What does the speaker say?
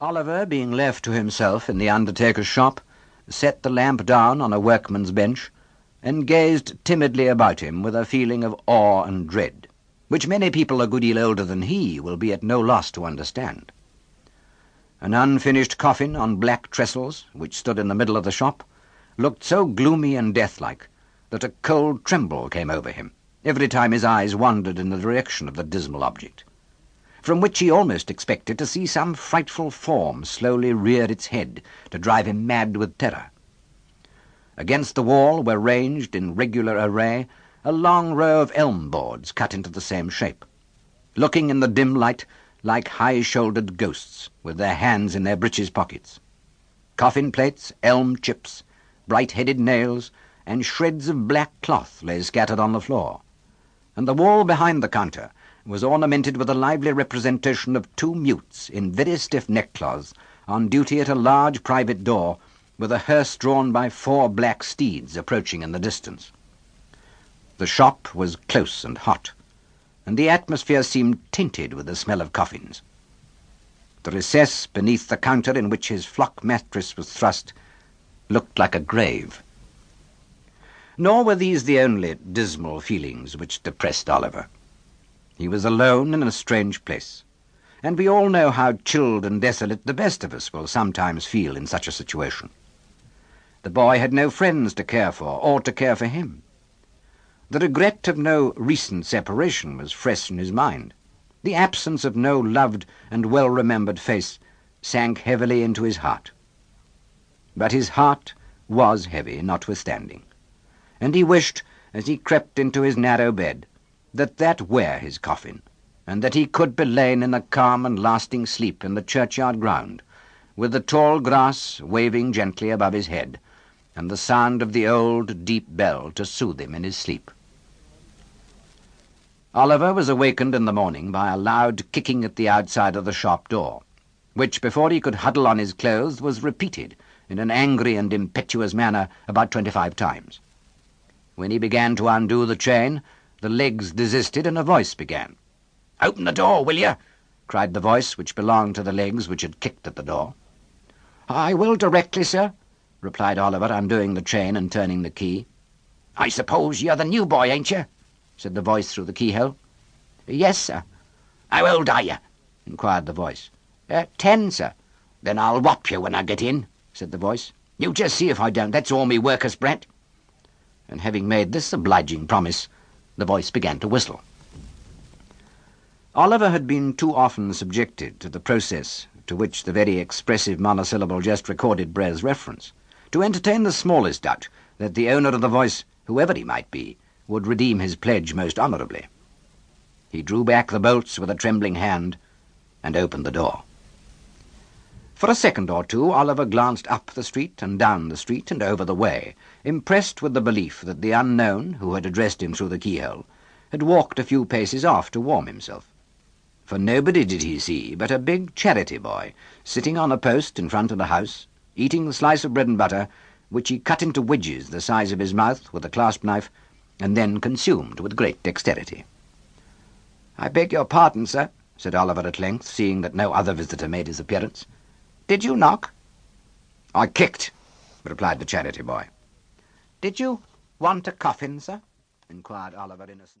Oliver, being left to himself in the undertaker's shop, set the lamp down on a workman's bench, and gazed timidly about him with a feeling of awe and dread, which many people a good deal older than he will be at no loss to understand. An unfinished coffin on black trestles, which stood in the middle of the shop, looked so gloomy and deathlike that a cold tremble came over him every time his eyes wandered in the direction of the dismal object from which he almost expected to see some frightful form slowly rear its head to drive him mad with terror. Against the wall were ranged in regular array a long row of elm boards cut into the same shape, looking in the dim light like high-shouldered ghosts with their hands in their breeches pockets. Coffin plates, elm chips, bright-headed nails, and shreds of black cloth lay scattered on the floor, and the wall behind the counter was ornamented with a lively representation of two mutes in very stiff neckcloths on duty at a large private door with a hearse drawn by four black steeds approaching in the distance. The shop was close and hot, and the atmosphere seemed tainted with the smell of coffins. The recess beneath the counter in which his flock mattress was thrust looked like a grave. Nor were these the only dismal feelings which depressed Oliver. He was alone in a strange place, and we all know how chilled and desolate the best of us will sometimes feel in such a situation. The boy had no friends to care for, or to care for him. The regret of no recent separation was fresh in his mind. The absence of no loved and well-remembered face sank heavily into his heart. But his heart was heavy, notwithstanding, and he wished, as he crept into his narrow bed, that that were his coffin, and that he could be lain in a calm and lasting sleep in the churchyard ground, with the tall grass waving gently above his head, and the sound of the old deep bell to soothe him in his sleep. Oliver was awakened in the morning by a loud kicking at the outside of the shop door, which, before he could huddle on his clothes, was repeated in an angry and impetuous manner about twenty-five times. When he began to undo the chain, the legs desisted, and a voice began. "Open the door, will you?" cried the voice which belonged to the legs which had kicked at the door. "I will directly, sir," replied Oliver, undoing the chain and turning the key. "I suppose you're the new boy, ain't you?" said the voice through the keyhole. "Yes, sir." "How old are you?" inquired the voice. Uh, ten, sir." "Then I'll whop you when I get in," said the voice. "You just see if I don't, that's all me workers, Brent." And having made this obliging promise, the voice began to whistle. Oliver had been too often subjected to the process to which the very expressive monosyllable just recorded bears reference, to entertain the smallest doubt that the owner of the voice, whoever he might be, would redeem his pledge most honourably. He drew back the bolts with a trembling hand and opened the door. For a second or two Oliver glanced up the street and down the street and over the way, impressed with the belief that the unknown, who had addressed him through the keyhole, had walked a few paces off to warm himself. For nobody did he see but a big charity boy, sitting on a post in front of the house, eating the slice of bread and butter, which he cut into wedges the size of his mouth with a clasp knife, and then consumed with great dexterity. "I beg your pardon, sir," said Oliver at length, seeing that no other visitor made his appearance. Did you knock? I kicked, replied the charity boy. Did you want a coffin, sir? inquired Oliver innocently.